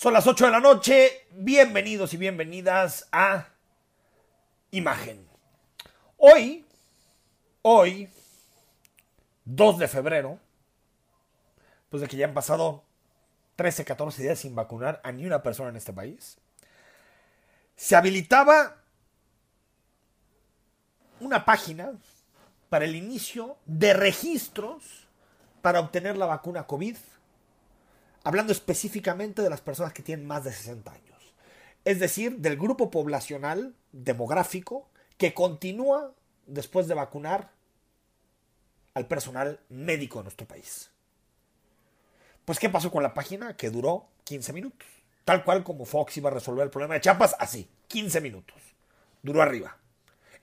Son las 8 de la noche. Bienvenidos y bienvenidas a Imagen. Hoy, hoy, 2 de febrero, pues de que ya han pasado 13, 14 días sin vacunar a ni una persona en este país, se habilitaba una página para el inicio de registros para obtener la vacuna COVID hablando específicamente de las personas que tienen más de 60 años. Es decir, del grupo poblacional demográfico que continúa después de vacunar al personal médico de nuestro país. Pues, ¿qué pasó con la página? Que duró 15 minutos. Tal cual como Fox iba a resolver el problema de Chiapas, así, 15 minutos. Duró arriba.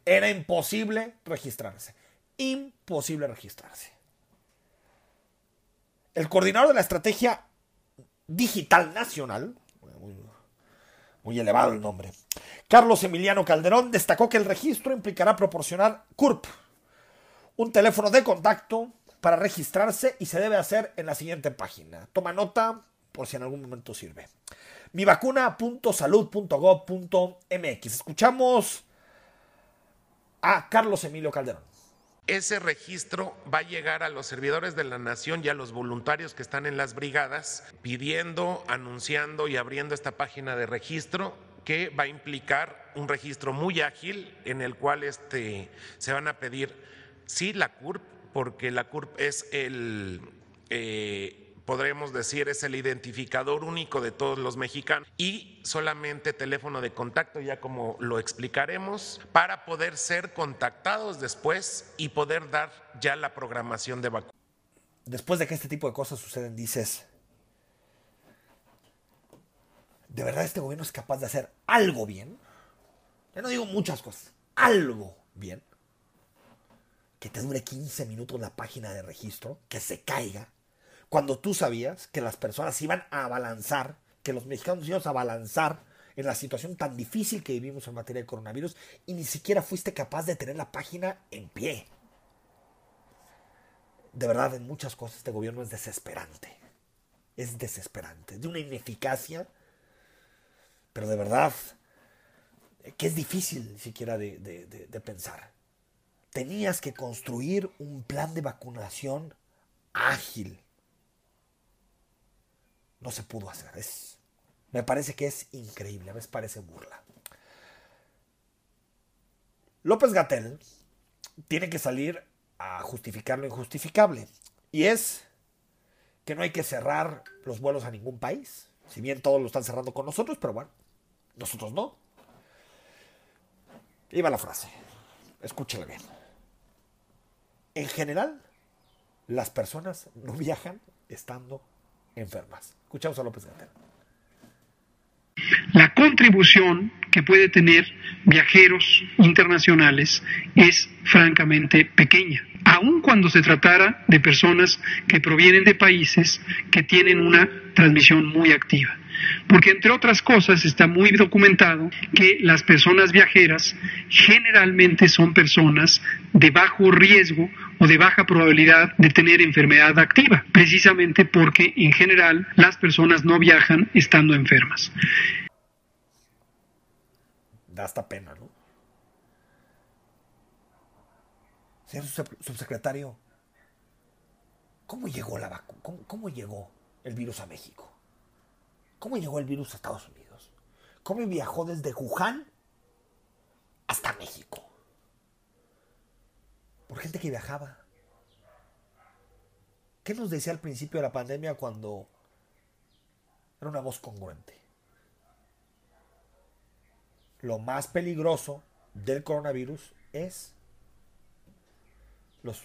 Era imposible registrarse. Imposible registrarse. El coordinador de la estrategia Digital Nacional, muy, elevado el nombre, Carlos Emiliano Calderón destacó que el registro implicará proporcionar CURP, un teléfono de contacto para registrarse y se debe hacer en la siguiente página. Toma nota por si en algún momento sirve. mivacuna.salud.gov.mx. Escuchamos a Carlos Emilio Calderón. Ese registro va a llegar a los servidores de la nación y a los voluntarios que están en las brigadas pidiendo, anunciando y abriendo esta página de registro que va a implicar un registro muy ágil en el cual este, se van a pedir, sí, la CURP, porque la CURP es el... Eh, podremos decir, es el identificador único de todos los mexicanos y solamente teléfono de contacto, ya como lo explicaremos, para poder ser contactados después y poder dar ya la programación de vacunas. Después de que este tipo de cosas suceden, dices, ¿de verdad este gobierno es capaz de hacer algo bien? Ya no digo muchas cosas, algo bien. Que te dure 15 minutos la página de registro, que se caiga, cuando tú sabías que las personas iban a abalanzar, que los mexicanos iban a abalanzar en la situación tan difícil que vivimos en materia de coronavirus y ni siquiera fuiste capaz de tener la página en pie. De verdad, en muchas cosas este gobierno es desesperante. Es desesperante. De una ineficacia, pero de verdad que es difícil siquiera de, de pensar. Tenías que construir un plan de vacunación ágil, no se pudo hacer. Me parece que es increíble, a veces parece burla. López Gatel tiene que salir a justificar lo injustificable. Y es que no hay que cerrar los vuelos a ningún país. Si bien todos lo están cerrando con nosotros, pero bueno, nosotros no. Iba la frase. Escúchela bien. En general, las personas no viajan estando enfermas. Escuchamos a López. La contribución que puede tener viajeros internacionales es francamente pequeña, aun cuando se tratara de personas que provienen de países que tienen una transmisión muy activa. Porque entre otras cosas está muy documentado que las personas viajeras generalmente son personas de bajo riesgo o de baja probabilidad de tener enfermedad activa, precisamente porque en general las personas no viajan estando enfermas. Da hasta pena, ¿no? Señor subsecretario, ¿cómo llegó la vacuna? ¿Cómo llegó el virus a México? ¿Cómo llegó el virus a Estados Unidos? ¿Cómo viajó desde Wuhan hasta México? Por gente que viajaba. ¿Qué nos decía al principio de la pandemia cuando era una voz congruente? Lo más peligroso del coronavirus es los,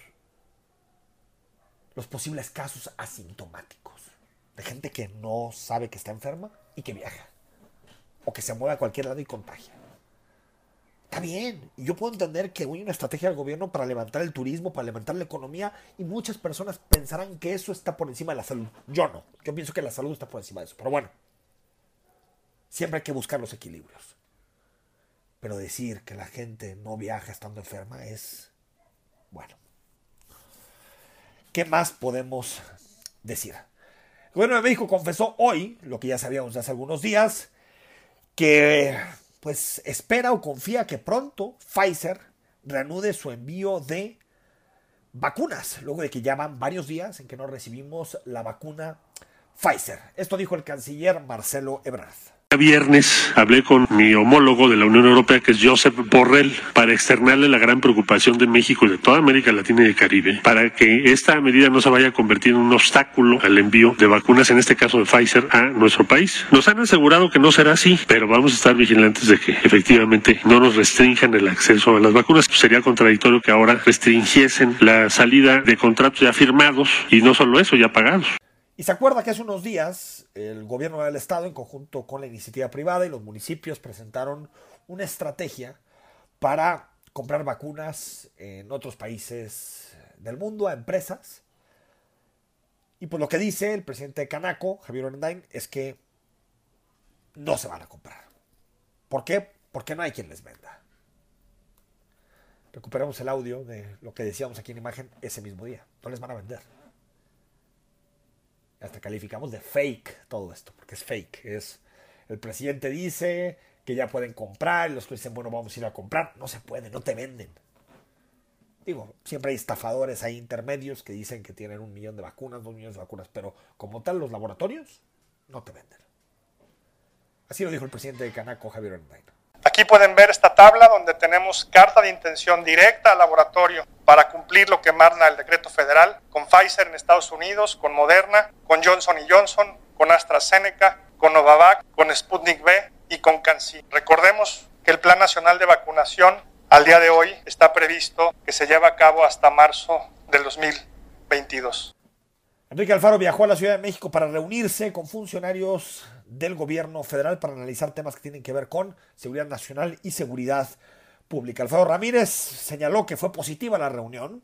los posibles casos asintomáticos de gente que no sabe que está enferma y que viaja. O que se mueve a cualquier lado y contagia. Está bien. Yo puedo entender que hay una estrategia del gobierno para levantar el turismo, para levantar la economía, y muchas personas pensarán que eso está por encima de la salud. Yo no. Yo pienso que la salud está por encima de eso. Pero bueno, siempre hay que buscar los equilibrios. Pero decir que la gente no viaja estando enferma es... Bueno. ¿Qué más podemos decir? El gobierno de México confesó hoy, lo que ya sabíamos hace algunos días, que pues espera o confía que pronto Pfizer reanude su envío de vacunas, luego de que ya van varios días en que no recibimos la vacuna Pfizer. Esto dijo el canciller Marcelo Ebrard viernes hablé con mi homólogo de la Unión Europea, que es Josep Borrell, para externarle la gran preocupación de México y de toda América Latina y el Caribe, para que esta medida no se vaya a convertir en un obstáculo al envío de vacunas, en este caso de Pfizer, a nuestro país. Nos han asegurado que no será así, pero vamos a estar vigilantes de que efectivamente no nos restrinjan el acceso a las vacunas. Sería contradictorio que ahora restringiesen la salida de contratos ya firmados y no solo eso, ya pagados. Y se acuerda que hace unos días el gobierno del estado, en conjunto con la iniciativa privada y los municipios, presentaron una estrategia para comprar vacunas en otros países del mundo a empresas. Y pues lo que dice el presidente de Canaco, Javier Orendain, es que no se van a comprar. ¿Por qué? Porque no hay quien les venda. Recuperamos el audio de lo que decíamos aquí en imagen ese mismo día. No les van a vender hasta calificamos de fake todo esto, porque es fake. Es el presidente dice que ya pueden comprar, y los que dicen, bueno, vamos a ir a comprar. No se puede, no te venden. Digo, siempre hay estafadores, hay intermedios que dicen que tienen un millón de vacunas, dos millones de vacunas, pero como tal, los laboratorios no te venden. Así lo dijo el presidente de Canaco, Javier Hernández. Aquí pueden ver esta tabla donde tenemos carta de intención directa al laboratorio para cumplir lo que marca el decreto federal con Pfizer en Estados Unidos, con Moderna, con Johnson Johnson, con AstraZeneca, con Novavax, con Sputnik V y con CanSi. Recordemos que el Plan Nacional de Vacunación al día de hoy está previsto que se lleve a cabo hasta marzo del 2022. Enrique Alfaro viajó a la Ciudad de México para reunirse con funcionarios del gobierno federal para analizar temas que tienen que ver con seguridad nacional y seguridad pública. Alfaro Ramírez señaló que fue positiva la reunión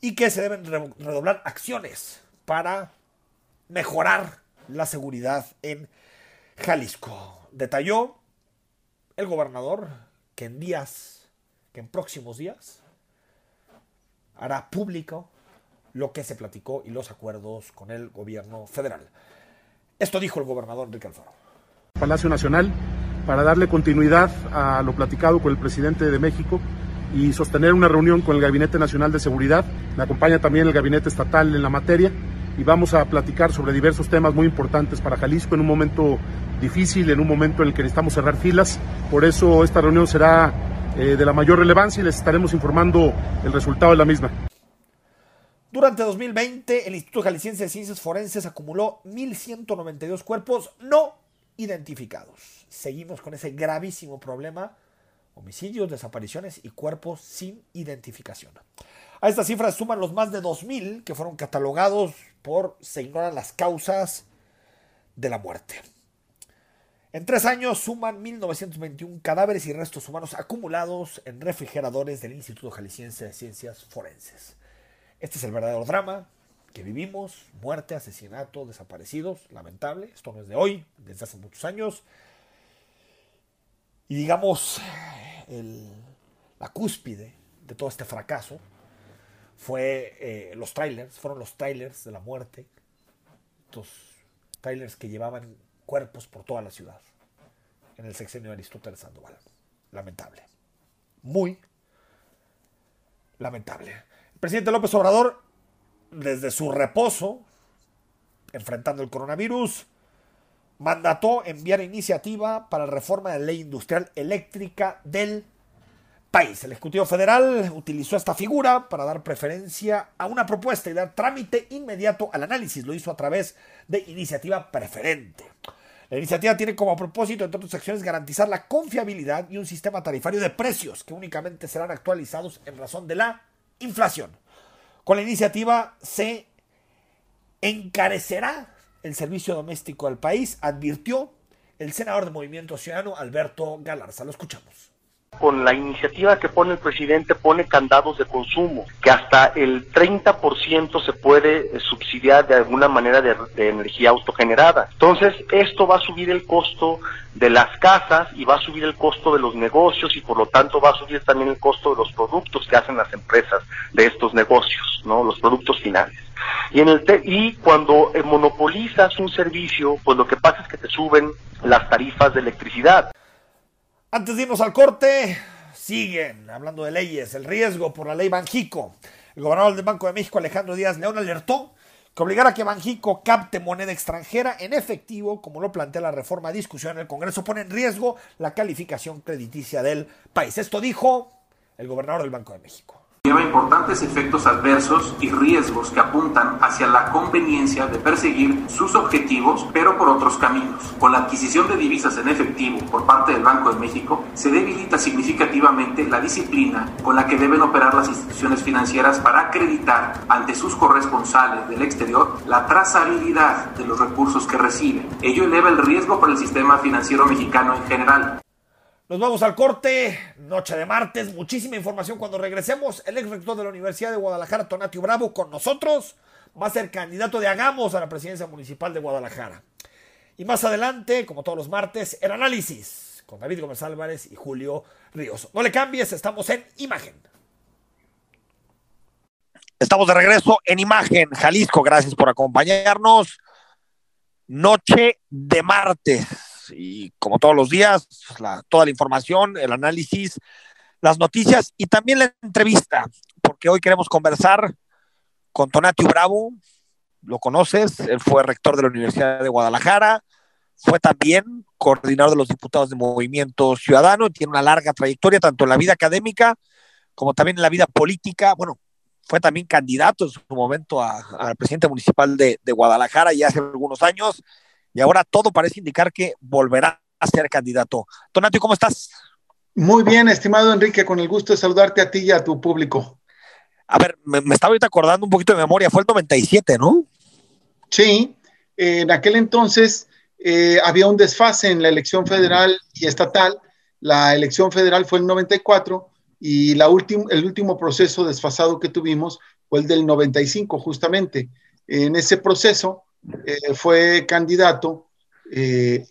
y que se deben redoblar acciones para mejorar la seguridad en Jalisco. Detalló el gobernador que en días, que en próximos días, hará público lo que se platicó y los acuerdos con el gobierno federal. Esto dijo el gobernador Enrique Alfaro. Palacio Nacional para darle continuidad a lo platicado con el presidente de México y sostener una reunión con el Gabinete Nacional de Seguridad. Me acompaña también el Gabinete Estatal en la materia y vamos a platicar sobre diversos temas muy importantes para Jalisco en un momento difícil, en un momento en el que necesitamos cerrar filas. Por eso esta reunión será eh, de la mayor relevancia y les estaremos informando el resultado de la misma. Durante 2020, el Instituto Jalisciense de Ciencias Forenses acumuló 1.192 cuerpos no identificados. Seguimos con ese gravísimo problema, homicidios, desapariciones y cuerpos sin identificación. A estas cifras suman los más de 2.000 que fueron catalogados por se ignoran las causas de la muerte. En tres años suman 1.921 cadáveres y restos humanos acumulados en refrigeradores del Instituto Jalisciense de Ciencias Forenses. Este es el verdadero drama que vivimos, muerte, asesinato, desaparecidos, lamentable, esto no es de hoy, desde hace muchos años. Y digamos, la cúspide de todo este fracaso fue eh, los trailers, fueron los trailers de la muerte, estos trailers que llevaban cuerpos por toda la ciudad. En el sexenio de Aristóteles Sandoval. Lamentable. Muy lamentable presidente López Obrador, desde su reposo, enfrentando el coronavirus, mandató enviar iniciativa para reforma de la ley industrial eléctrica del país. El Ejecutivo Federal utilizó esta figura para dar preferencia a una propuesta y dar trámite inmediato al análisis. Lo hizo a través de iniciativa preferente. La iniciativa tiene como propósito, entre otras acciones, garantizar la confiabilidad y un sistema tarifario de precios que únicamente serán actualizados en razón de la inflación. Con la iniciativa se encarecerá el servicio doméstico del país, advirtió el senador de Movimiento Ciudadano, Alberto Galarza. Lo escuchamos. Con la iniciativa que pone el presidente pone candados de consumo, que hasta el 30% se puede eh, subsidiar de alguna manera de, energía autogenerada. Entonces, esto va a subir el costo de las casas y va a subir el costo de los negocios y por lo tanto va a subir también el costo de los productos que hacen las empresas de estos negocios, ¿no? Los productos finales. Y, en el y cuando eh, monopolizas un servicio, pues lo que pasa es que te suben las tarifas de electricidad. Antes de irnos al corte, siguen hablando de leyes, el riesgo por la ley Banjico. El gobernador del Banco de México, Alejandro Díaz León, alertó que obligar a que Banjico capte moneda extranjera en efectivo, como lo plantea la reforma a discusión en el Congreso, pone en riesgo la calificación crediticia del país. Esto dijo el gobernador del Banco de México lleva importantes efectos adversos y riesgos que apuntan hacia la conveniencia de perseguir sus objetivos, pero por otros caminos. Con la adquisición de divisas en efectivo por parte del Banco de México, se debilita significativamente la disciplina con la que deben operar las instituciones financieras para acreditar ante sus corresponsales del exterior la trazabilidad de los recursos que reciben. Ello eleva el riesgo para el sistema financiero mexicano en general. Nos vamos al corte, noche de martes, muchísima información cuando regresemos. El ex rector de la Universidad de Guadalajara, Tonatio Bravo, con nosotros, va a ser candidato de Hagamos a la presidencia municipal de Guadalajara. Y más adelante, como todos los martes, el análisis con David Gómez Álvarez y Julio Ríos. No le cambies, estamos en imagen. Estamos de regreso en imagen, Jalisco. Gracias por acompañarnos. Noche de martes y como todos los días, toda la información, el análisis, las noticias y también la entrevista, porque hoy queremos conversar con Tonatio Bravo, lo conoces, él fue rector de la Universidad de Guadalajara, fue también coordinador de los diputados de Movimiento Ciudadano, tiene una larga trayectoria tanto en la vida académica como también en la vida política. Bueno, fue también candidato en su momento al presidente municipal de, de Guadalajara ya hace algunos años y ahora todo parece indicar que volverá a ser candidato. Tonatio, ¿cómo estás? Muy bien, estimado Enrique, con el gusto de saludarte a ti y a tu público. A ver, me, estaba ahorita acordando un poquito de memoria, fue el 97, ¿no? Sí, en aquel entonces eh, había un desfase en la elección federal y estatal. La elección federal fue el 94 y la el último proceso desfasado que tuvimos fue el del 95, justamente. En ese proceso, eh, fue candidato eh,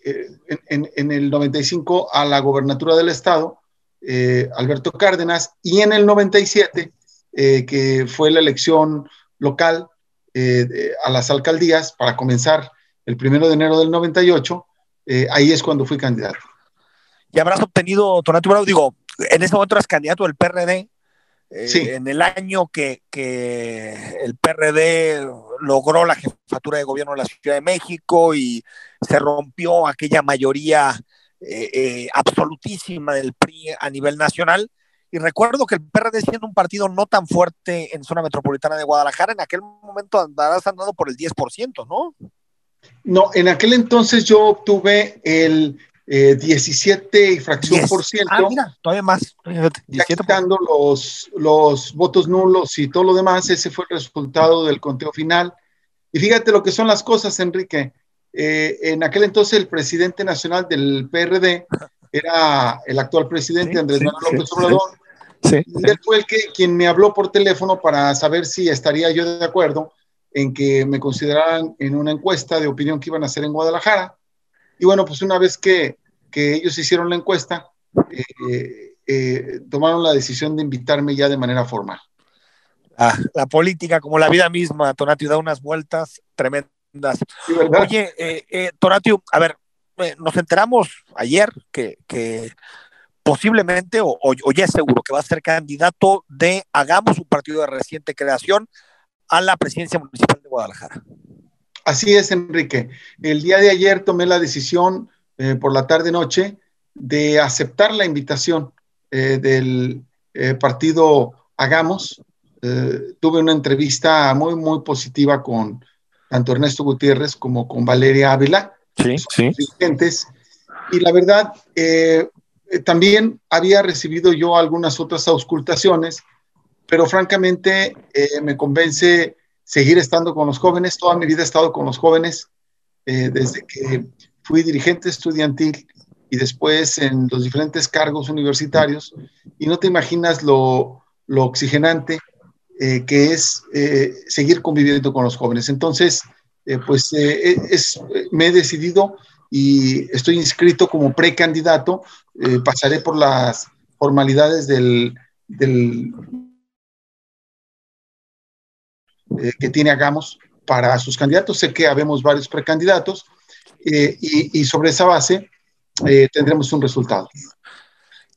en, el 95 a la gobernatura del estado, eh, Alberto Cárdenas, y en el 97, que fue la elección local a las alcaldías para comenzar el primero de enero del 98, ahí es cuando fui candidato. ¿Y habrás obtenido, Tonato Bravo, digo, en ese momento eras candidato del PRD, En el año que, que, el PRD logró la jefatura de gobierno de la Ciudad de México y se rompió aquella mayoría eh, eh, absolutísima del PRI a nivel nacional. Y recuerdo que el PRD siendo un partido no tan fuerte en zona metropolitana de Guadalajara, en aquel momento andarás andando por el 10%, ¿no? No, en aquel entonces yo obtuve el 17 eh, y fracción por ciento. Ah, mira, todavía más. Ya quitando los, los votos nulos y todo lo demás, ese fue el resultado del conteo final. Y fíjate lo que son las cosas, Enrique. Eh, en aquel entonces el presidente nacional del PRD era el actual presidente Andrés Manuel López Obrador. y él fue el que, quien me habló por teléfono para saber si estaría yo de acuerdo en que me consideraran en una encuesta de opinión que iban a hacer en Guadalajara. Y bueno, pues una vez que, que ellos hicieron la encuesta, eh, eh, tomaron la decisión de invitarme ya de manera formal. Ah, la política, como la vida misma, Tonatio, da unas vueltas tremendas. Oye, eh, Tonatio, a ver, nos enteramos ayer que, posiblemente, o, o, ya es seguro, que va a ser candidato de Hagamos un partido de reciente creación a la presidencia municipal de Guadalajara. Así es, Enrique. El día de ayer tomé la decisión eh, por la tarde-noche de aceptar la invitación eh, del eh, partido Hagamos. tuve una entrevista muy, muy positiva con tanto Ernesto Gutiérrez como con Valeria Ávila. Sí, sí. Y la verdad, también había recibido yo algunas otras auscultaciones, pero francamente me convence seguir estando con los jóvenes. Toda mi vida he estado con los jóvenes, eh, desde que fui dirigente estudiantil y después en los diferentes cargos universitarios. Y no te imaginas lo, lo oxigenante eh, que es eh, seguir conviviendo con los jóvenes. Entonces, pues es, me he decidido y estoy inscrito como precandidato. pasaré por las formalidades del, del eh, que tiene Hagamos para sus candidatos. Sé que habemos varios precandidatos eh, y, y, sobre esa base eh, tendremos un resultado.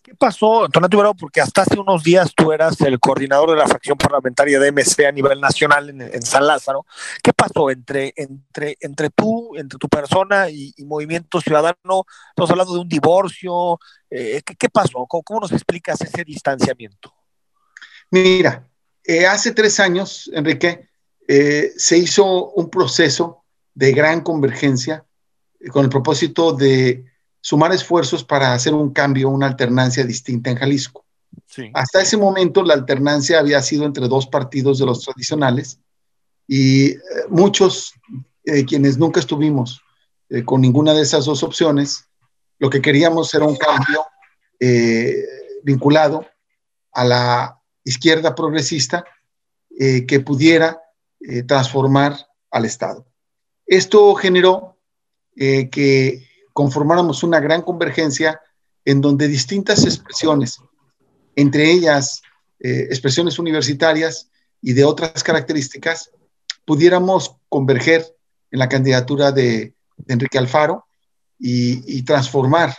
¿Qué pasó, Tonato Ibarra? Porque hasta hace unos días tú eras el coordinador de la fracción parlamentaria de MC a nivel nacional en, en San Lázaro. ¿Qué pasó entre, entre, entre tú, entre tu persona y, y Movimiento Ciudadano? Estamos hablando de un divorcio. Eh, ¿qué, ¿qué, pasó? ¿Cómo, ¿Cómo, nos explicas ese distanciamiento? Mira, eh, hace tres años, Enrique, eh, se hizo un proceso de gran convergencia con el propósito de sumar esfuerzos para hacer un cambio, una alternancia distinta en Jalisco. Sí. Hasta ese momento la alternancia había sido entre dos partidos de los tradicionales y eh, muchos eh, quienes nunca estuvimos eh, con ninguna de esas dos opciones, lo que queríamos era un cambio eh, vinculado a la izquierda progresista que pudiera transformar al Estado. Esto generó que conformáramos una gran convergencia en donde distintas expresiones, entre ellas eh, expresiones universitarias y de otras características, pudiéramos converger en la candidatura de, Enrique Alfaro y, transformar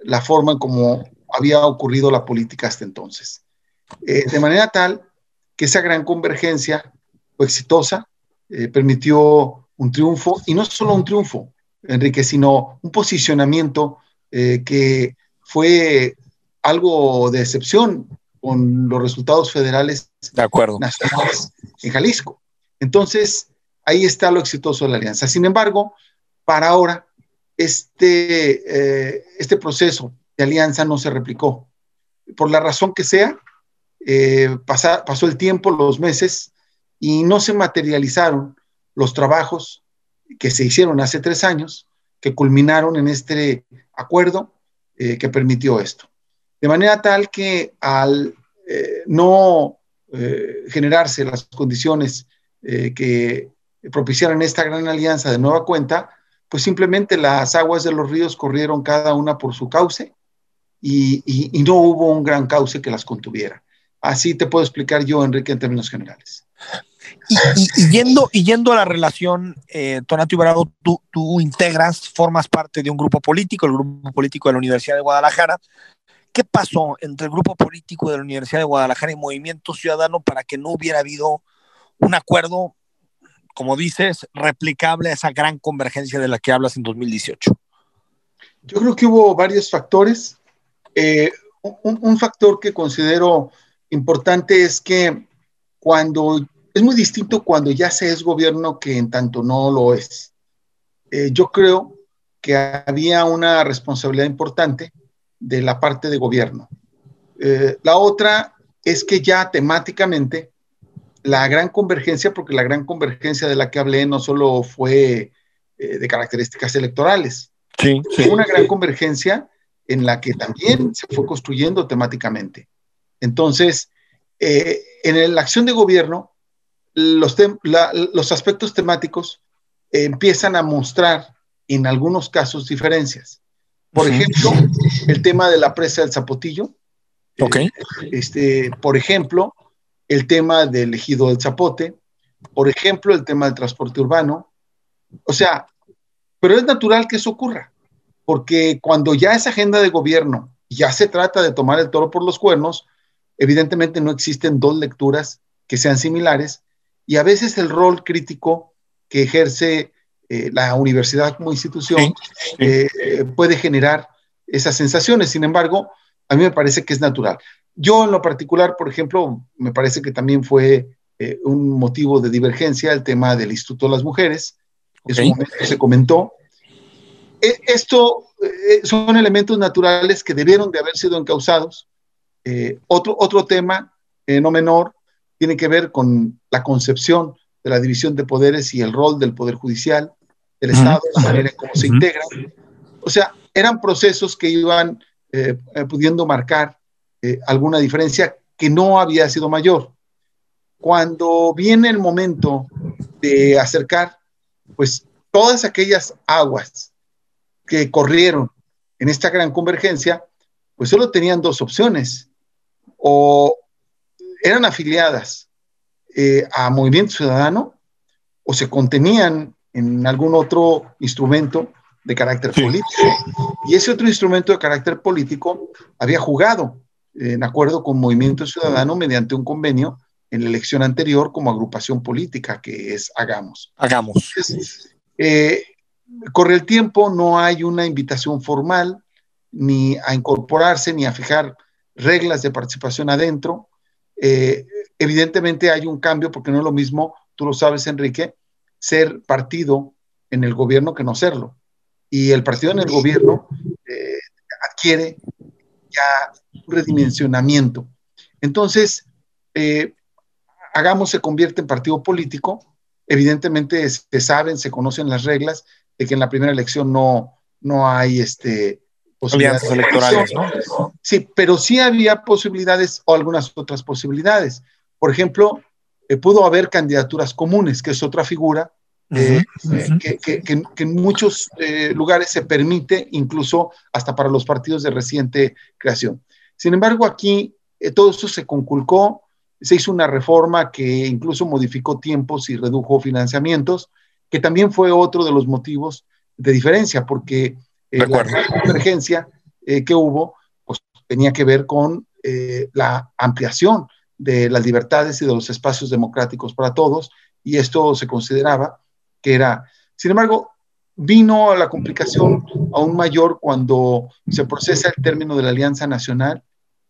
la forma en cómo había ocurrido la política hasta entonces. Eh, de manera tal que esa gran convergencia fue exitosa, eh, permitió un triunfo, y no solo un triunfo, Enrique, sino un posicionamiento eh, que fue algo de excepción con los resultados federales de acuerdo. nacionales en Jalisco. Entonces, ahí está lo exitoso de la alianza. Sin embargo, para ahora, este, eh, este proceso de alianza no se replicó. Por la razón que sea, eh, pasa, pasó el tiempo, los meses, y no se materializaron los trabajos que se hicieron hace tres años, que culminaron en este acuerdo eh, que permitió esto. De manera tal que al eh, no eh, generarse las condiciones eh, que propiciaran esta gran alianza de nueva cuenta, pues simplemente las aguas de los ríos corrieron cada una por su cauce y, no hubo un gran cauce que las contuviera. Así te puedo explicar yo, Enrique, en términos generales. Y, y, y, yendo, y yendo a la relación, eh, Tonato Ibarado, tú, tú, integras, formas parte de un grupo político, el grupo político de la Universidad de Guadalajara. ¿Qué pasó entre el grupo político de la Universidad de Guadalajara y Movimiento Ciudadano para que no hubiera habido un acuerdo, como dices, replicable a esa gran convergencia de la que hablas en 2018? Yo creo que hubo varios factores. Eh, un, un factor que considero importante es que cuando es muy distinto cuando ya se es gobierno que en tanto no lo es. Eh, yo creo que había una responsabilidad importante de la parte de gobierno. Eh, la otra es que ya temáticamente la gran convergencia, porque la gran convergencia de la que hablé no solo fue eh, de características electorales, sí, fue sí. una gran convergencia en la que también se fue construyendo temáticamente. Entonces, eh, en la acción de gobierno, los, la, los aspectos temáticos empiezan a mostrar en algunos casos diferencias. Por sí. ejemplo, el tema de la presa del Zapotillo. Okay. Este, por ejemplo, el tema del ejido del Zapote. Por ejemplo, el tema del transporte urbano. O sea, pero es natural que eso ocurra, porque cuando ya es agenda de gobierno, ya se trata de tomar el toro por los cuernos, evidentemente no existen dos lecturas que sean similares y a veces el rol crítico que ejerce eh, la universidad como institución sí, sí. Eh, puede generar esas sensaciones. Sin embargo, a mí me parece que es natural. Yo en lo particular, por ejemplo, me parece que también fue eh, un motivo de divergencia el tema del Instituto de las Mujeres. Okay. En su momento se comentó. E esto son elementos naturales que debieron de haber sido encausados. otro, otro tema no menor tiene que ver con la concepción de la división de poderes y el rol del Poder Judicial, del. Estado, la manera en cómo se integran. O sea, eran procesos que iban eh, pudiendo marcar eh, alguna diferencia que no había sido mayor. Cuando viene el momento de acercar, pues todas aquellas aguas que corrieron en esta gran convergencia, pues solo tenían dos opciones. O eran afiliadas eh, a Movimiento Ciudadano o se contenían en algún otro instrumento de carácter político. Y ese otro instrumento de carácter político había jugado en acuerdo con Movimiento Ciudadano mediante un convenio en la elección anterior como agrupación política, que es Hagamos. Hagamos. Eh, corre el tiempo, no hay una invitación formal ni a incorporarse ni a fijar reglas de participación adentro. Eh, evidentemente hay un cambio porque no es lo mismo, tú lo sabes, Enrique, ser partido en el gobierno que no serlo. Y el partido en el gobierno eh, adquiere ya un redimensionamiento. Entonces, eh, Hagamos se convierte en partido político. Evidentemente se saben, se conocen las reglas de que en la primera elección no, no hay este, posibilidades electorales, ¿no? Sí, pero sí había posibilidades o algunas otras posibilidades. Por ejemplo, eh, pudo haber candidaturas comunes, que es otra figura eh, que, que, que, en muchos lugares se permite, incluso hasta para los partidos de reciente creación. Sin embargo, aquí eh, todo esto se conculcó, se hizo una reforma que incluso modificó tiempos y redujo financiamientos, que también fue otro de los motivos de diferencia, porque eh, la convergencia eh, que hubo pues, tenía que ver con la ampliación de las libertades y de los espacios democráticos para todos, y esto se consideraba que era, sin embargo, vino la complicación aún mayor cuando se procesa el término de la Alianza Nacional.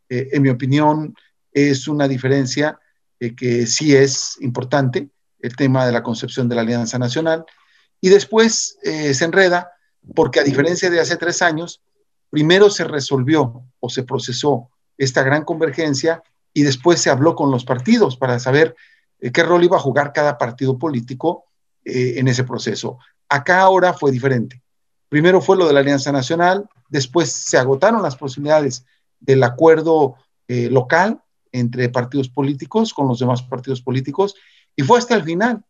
Eh, en mi opinión, es una diferencia eh, que sí es importante, el tema de la concepción de la Alianza Nacional. Y después eh, se enreda porque a diferencia de hace tres años, primero se resolvió o se procesó esta gran convergencia y después se habló con los partidos para saber qué rol iba a jugar cada partido político en ese proceso. Acá ahora fue diferente. Primero fue lo de la Alianza Nacional, después se agotaron las posibilidades del acuerdo eh, local entre partidos políticos con los demás partidos políticos y fue hasta el final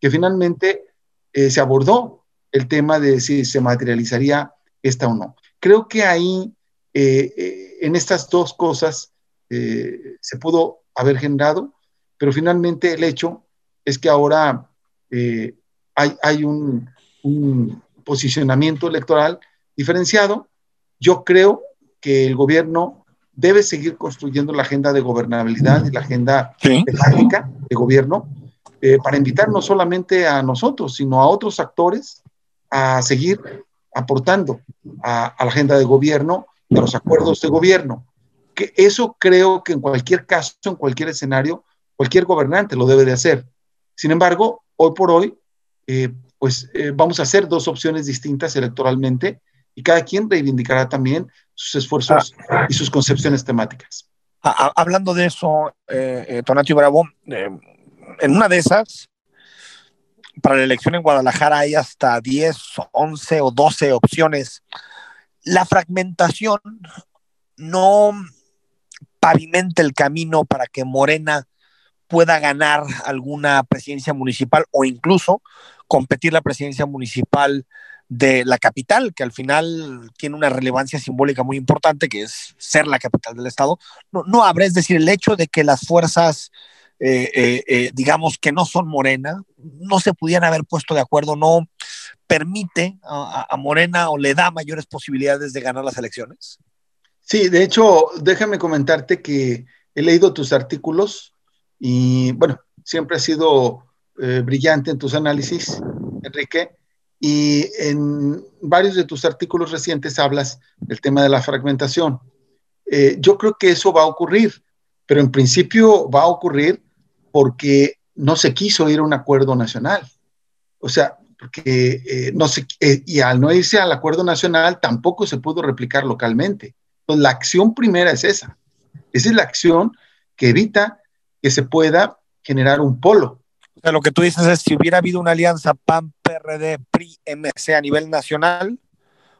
que finalmente eh, se abordó el tema de si se materializaría esta o no. Creo que ahí, eh, en estas dos cosas, se pudo haber generado, pero finalmente el hecho es que ahora hay, hay un, un posicionamiento electoral diferenciado. Yo creo que el gobierno debe seguir construyendo la agenda de gobernabilidad y la agenda temática de gobierno eh, para invitar no solamente a nosotros, sino a otros actores a seguir aportando a, la agenda de gobierno, a los acuerdos de gobierno. Que eso creo que en cualquier caso, en cualquier escenario, cualquier gobernante lo debe de hacer. Sin embargo, hoy por hoy, eh, pues eh, vamos a hacer dos opciones distintas electoralmente y cada quien reivindicará también sus esfuerzos ah. y sus concepciones temáticas. Hablando de eso, eh, eh Bravo, en una de esas, para la elección en Guadalajara hay hasta 10, 11 o 12 opciones. La fragmentación no pavimenta el camino para que Morena pueda ganar alguna presidencia municipal o incluso competir la presidencia municipal de la capital, que al final tiene una relevancia simbólica muy importante, que es ser la capital del Estado, no, no habrá, es decir, el hecho de que las fuerzas, eh, eh, eh, digamos, que no son Morena, no se pudieran haber puesto de acuerdo, no permite a, a Morena o le da mayores posibilidades de ganar las elecciones. Sí, de hecho, déjame comentarte que he leído tus artículos y, bueno, siempre ha sido eh, brillante en tus análisis, Enrique, y en varios de tus artículos recientes hablas del tema de la fragmentación. Eh, yo creo que eso va a ocurrir, pero en principio va a ocurrir porque no se quiso ir a un acuerdo nacional. O sea, porque eh, no se, y al no irse al acuerdo nacional tampoco se pudo replicar localmente. Entonces, la acción primera es esa. Esa es la acción que evita que se pueda generar un polo lo que tú dices es, si hubiera habido una alianza PAN, PRD, PRI, MC a nivel nacional,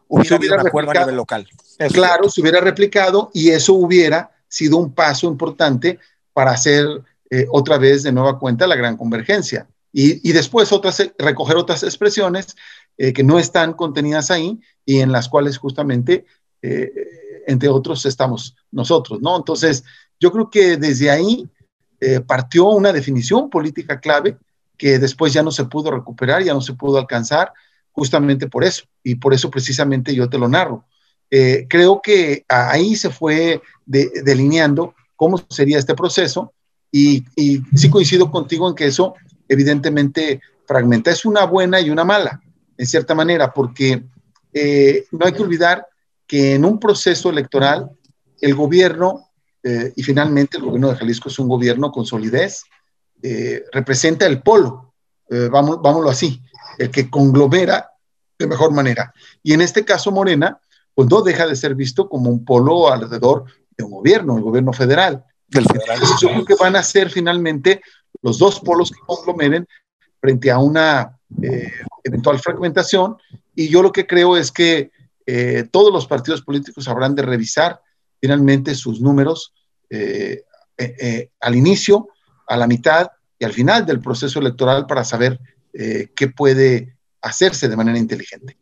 hubiera, habido un acuerdo a nivel local. claro, se hubiera replicado y eso hubiera sido un paso importante para hacer eh, otra vez de nueva cuenta la gran convergencia. Y, después otras, recoger otras expresiones eh, que no están contenidas ahí y en las cuales justamente, eh, entre otros, estamos nosotros, ¿no? Entonces, yo creo que desde ahí partió una definición política clave que después ya no se pudo recuperar, ya no se pudo alcanzar, justamente por eso. Y por eso precisamente yo te lo narro. Creo que ahí se fue delineando cómo sería este proceso y, sí coincido contigo en que eso evidentemente fragmenta. Es una buena y una mala, en cierta manera, porque eh, no hay que olvidar que en un proceso electoral el gobierno, eh, y finalmente el gobierno de Jalisco es un gobierno con solidez, eh, representa el polo, vamos, vámonos así, el que conglomera de mejor manera. Y en este caso Morena, pues no deja de ser visto como un polo alrededor de un gobierno, el gobierno federal. Del federal. yo creo que van a ser finalmente los dos polos que conglomeren frente a una eventual fragmentación y yo lo que creo es que eh, todos los partidos políticos habrán de revisar finalmente sus números eh, eh, al inicio, a la mitad y al final del proceso electoral para saber qué puede hacerse de manera inteligente.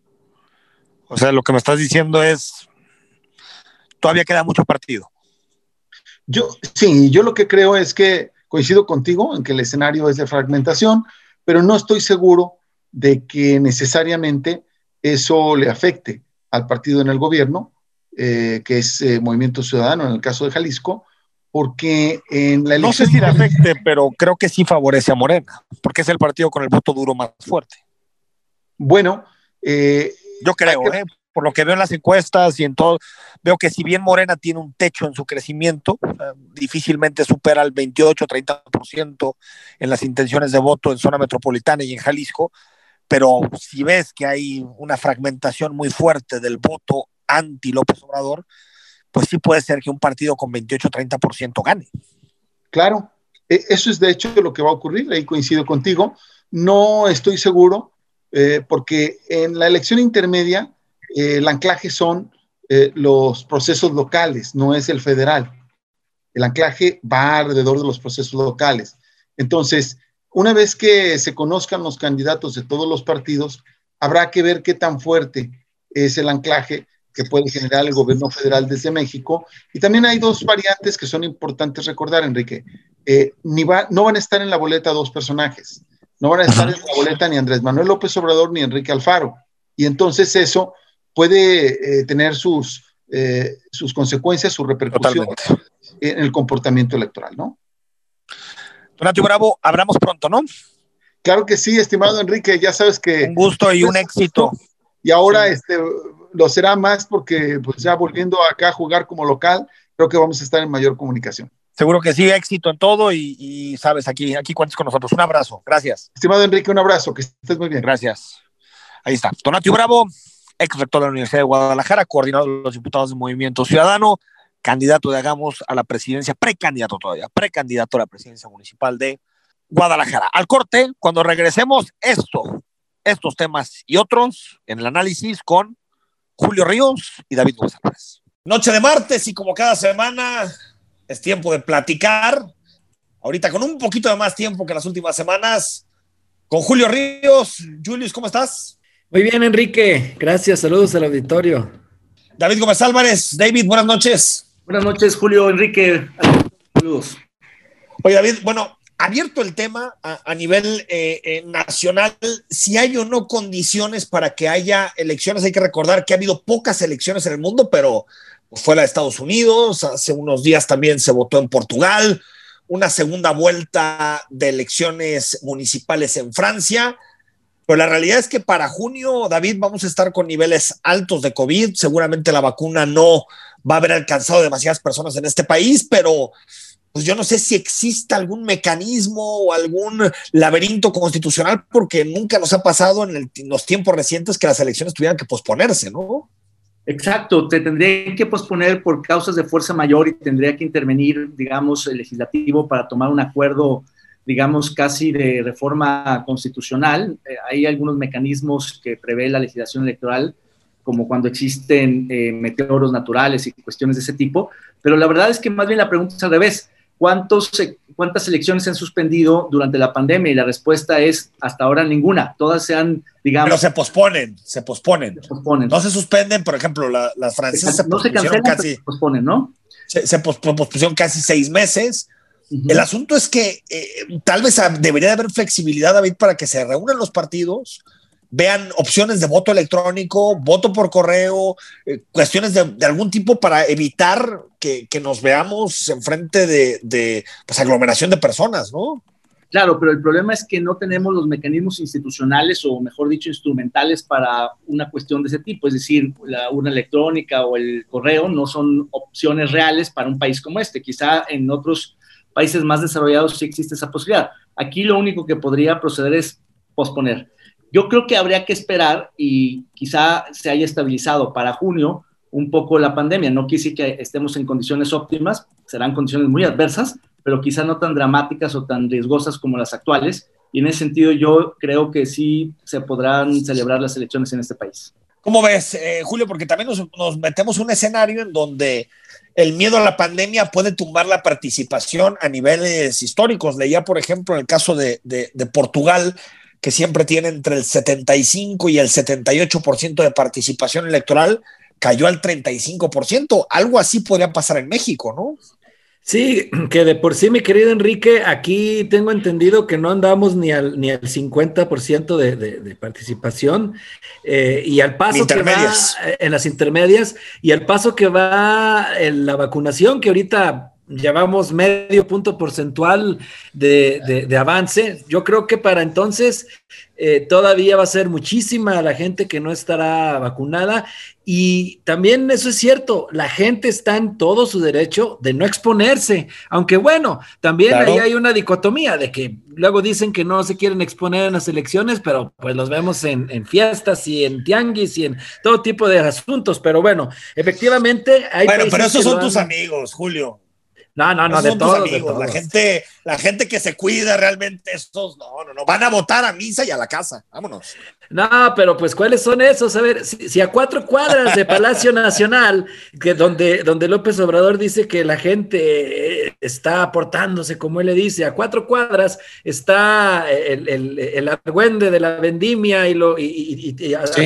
O sea, lo que me estás diciendo es, todavía queda mucho partido. Yo, sí, yo lo que creo es que coincido contigo en que el escenario es de fragmentación, pero no estoy seguro de que necesariamente eso le afecte al partido en el gobierno, eh, que es eh, Movimiento Ciudadano en el caso de Jalisco, porque en la elección... No sé si le afecte, pero creo que sí favorece a Morena, porque es el partido con el voto duro más fuerte. Bueno, eh, yo creo, por lo que veo en las encuestas y en todo, veo que si bien Morena tiene un techo en su crecimiento, difícilmente supera el 28-30% en las intenciones de voto en zona metropolitana y en Jalisco, pero si ves que hay una fragmentación muy fuerte del voto anti López Obrador, pues sí puede ser que un partido con 28-30% gane. Claro, e, eso es de hecho lo que va a ocurrir, ahí coincido contigo. No estoy seguro, eh, porque en la elección intermedia eh, el anclaje son eh, los procesos locales, no es el federal. El anclaje va alrededor de los procesos locales. Entonces, una vez que se conozcan los candidatos de todos los partidos, habrá que ver qué tan fuerte es el anclaje que puede generar el gobierno federal desde México. Y también hay dos variantes que son importantes recordar, Enrique. Eh, ni no van a estar en la boleta dos personajes. No van a estar en la boleta ni Andrés Manuel López Obrador ni Enrique Alfaro. Y entonces eso puede eh, tener sus, eh, sus consecuencias, su repercusión en el comportamiento electoral, ¿no? Donato Bravo, hablamos pronto, ¿no? Claro que sí, estimado Enrique, ya sabes que... Un gusto y un éxito. Y ahora este, lo será más porque pues ya volviendo acá a jugar como local, creo que vamos a estar en mayor comunicación. Seguro que sí, éxito en todo y, sabes, aquí, aquí cuentes con nosotros. Un abrazo, gracias. Estimado Enrique, un abrazo, que estés muy bien. Gracias. Ahí está. Donatio Bravo, ex rector de la Universidad de Guadalajara, coordinador de los diputados del Movimiento Ciudadano candidato de Hagamos a la presidencia, precandidato todavía, precandidato a la presidencia municipal de Guadalajara. Al corte, cuando regresemos, esto, estos temas y otros en el análisis con Julio Ríos y David González. Noche de martes y como cada semana es tiempo de platicar. Ahorita con un poquito de más tiempo que las últimas semanas. Con Julio Ríos. Julius, ¿cómo estás? Muy bien, Enrique. Gracias. Saludos al auditorio. David Gómez Álvarez. David, buenas noches. Buenas noches, Julio, Enrique. Saludos. Oye, David, bueno, abierto el tema a, nivel eh, eh, nacional, si hay o no condiciones para que haya elecciones, hay que recordar que ha habido pocas elecciones en el mundo, pero fue la de Estados Unidos, hace unos días también se votó en Portugal, una segunda vuelta de elecciones municipales en Francia. Pero la realidad es que para junio, David, vamos a estar con niveles altos de COVID. Seguramente la vacuna no va a haber alcanzado demasiadas personas en este país, pero pues yo no sé si existe algún mecanismo o algún laberinto constitucional, porque nunca nos ha pasado en, los tiempos recientes que las elecciones tuvieran que posponerse, ¿no? Exacto, te tendría que posponer por causas de fuerza mayor y tendría que intervenir, digamos, el legislativo para tomar un acuerdo, digamos, casi de reforma constitucional. Eh, hay algunos mecanismos que prevé la legislación electoral como cuando existen eh, meteoros naturales y cuestiones de ese tipo, pero la verdad es que más bien la pregunta es al revés. ¿Cuántos, ¿Cuántas elecciones se han suspendido durante la pandemia? Y la respuesta es hasta ahora ninguna. Todas se han, digamos... Pero se posponen, se posponen. Se posponen. No se suspenden, por ejemplo, las francesas no se cancelan, casi, se posponen, ¿no? Se, se pospusieron casi seis meses. El asunto es que eh, tal vez debería haber flexibilidad, David, para que se reúnan los partidos, vean opciones de voto electrónico, voto por correo, eh, cuestiones de, algún tipo para evitar que, nos veamos enfrente de, de pues, aglomeración de personas, ¿no? Claro, pero el problema es que no tenemos los mecanismos institucionales o, mejor dicho, instrumentales para una cuestión de ese tipo. Es decir, la urna electrónica o el correo no son opciones reales para un país como este. Quizá en otros países más desarrollados sí existe esa posibilidad. Aquí lo único que podría proceder es posponer. Yo creo que habría que esperar y quizá se haya estabilizado para junio un poco la pandemia. No quise que estemos en condiciones óptimas, serán condiciones muy adversas, pero quizá no tan dramáticas o tan riesgosas como las actuales. Y en ese sentido yo creo que sí se podrán celebrar las elecciones en este país. ¿Cómo ves, eh, Julio? Porque también nos, metemos un escenario en donde el miedo a la pandemia puede tumbar la participación a niveles históricos. Leía, por ejemplo, en el caso de, de Portugal, que siempre tiene entre el 75 y el 78% de participación electoral, cayó al 35%. Algo así podría pasar en México, ¿no? Sí, que de por sí, mi querido Enrique, aquí tengo entendido que no andamos ni al, ni al 50% de, de, participación eh, y al paso que va eh, en las intermedias y al paso que va en la vacunación, que ahorita llevamos medio punto porcentual de, de avance, yo creo que para entonces eh, todavía va a ser muchísima la gente que no estará vacunada. Y también eso es cierto, la gente está en todo su derecho de no exponerse, aunque bueno, también ahí hay una dicotomía de que luego dicen que no se quieren exponer en las elecciones, pero pues los vemos en, fiestas y en tianguis y en todo tipo de asuntos, pero bueno, efectivamente hay... Bueno, pero esos son tus amigos, Julio. No, no, no, de todos, La gente, la gente que se cuida realmente, estos no, no, no, van a votar a misa y a la casa. Vámonos. No, pero pues, ¿cuáles son esos? A ver, si, a cuatro cuadras de Palacio Nacional, que donde, donde López Obrador dice que la gente eh, está aportándose, como él le dice, a cuatro cuadras está el, el, el argüende de la vendimia y, lo, y,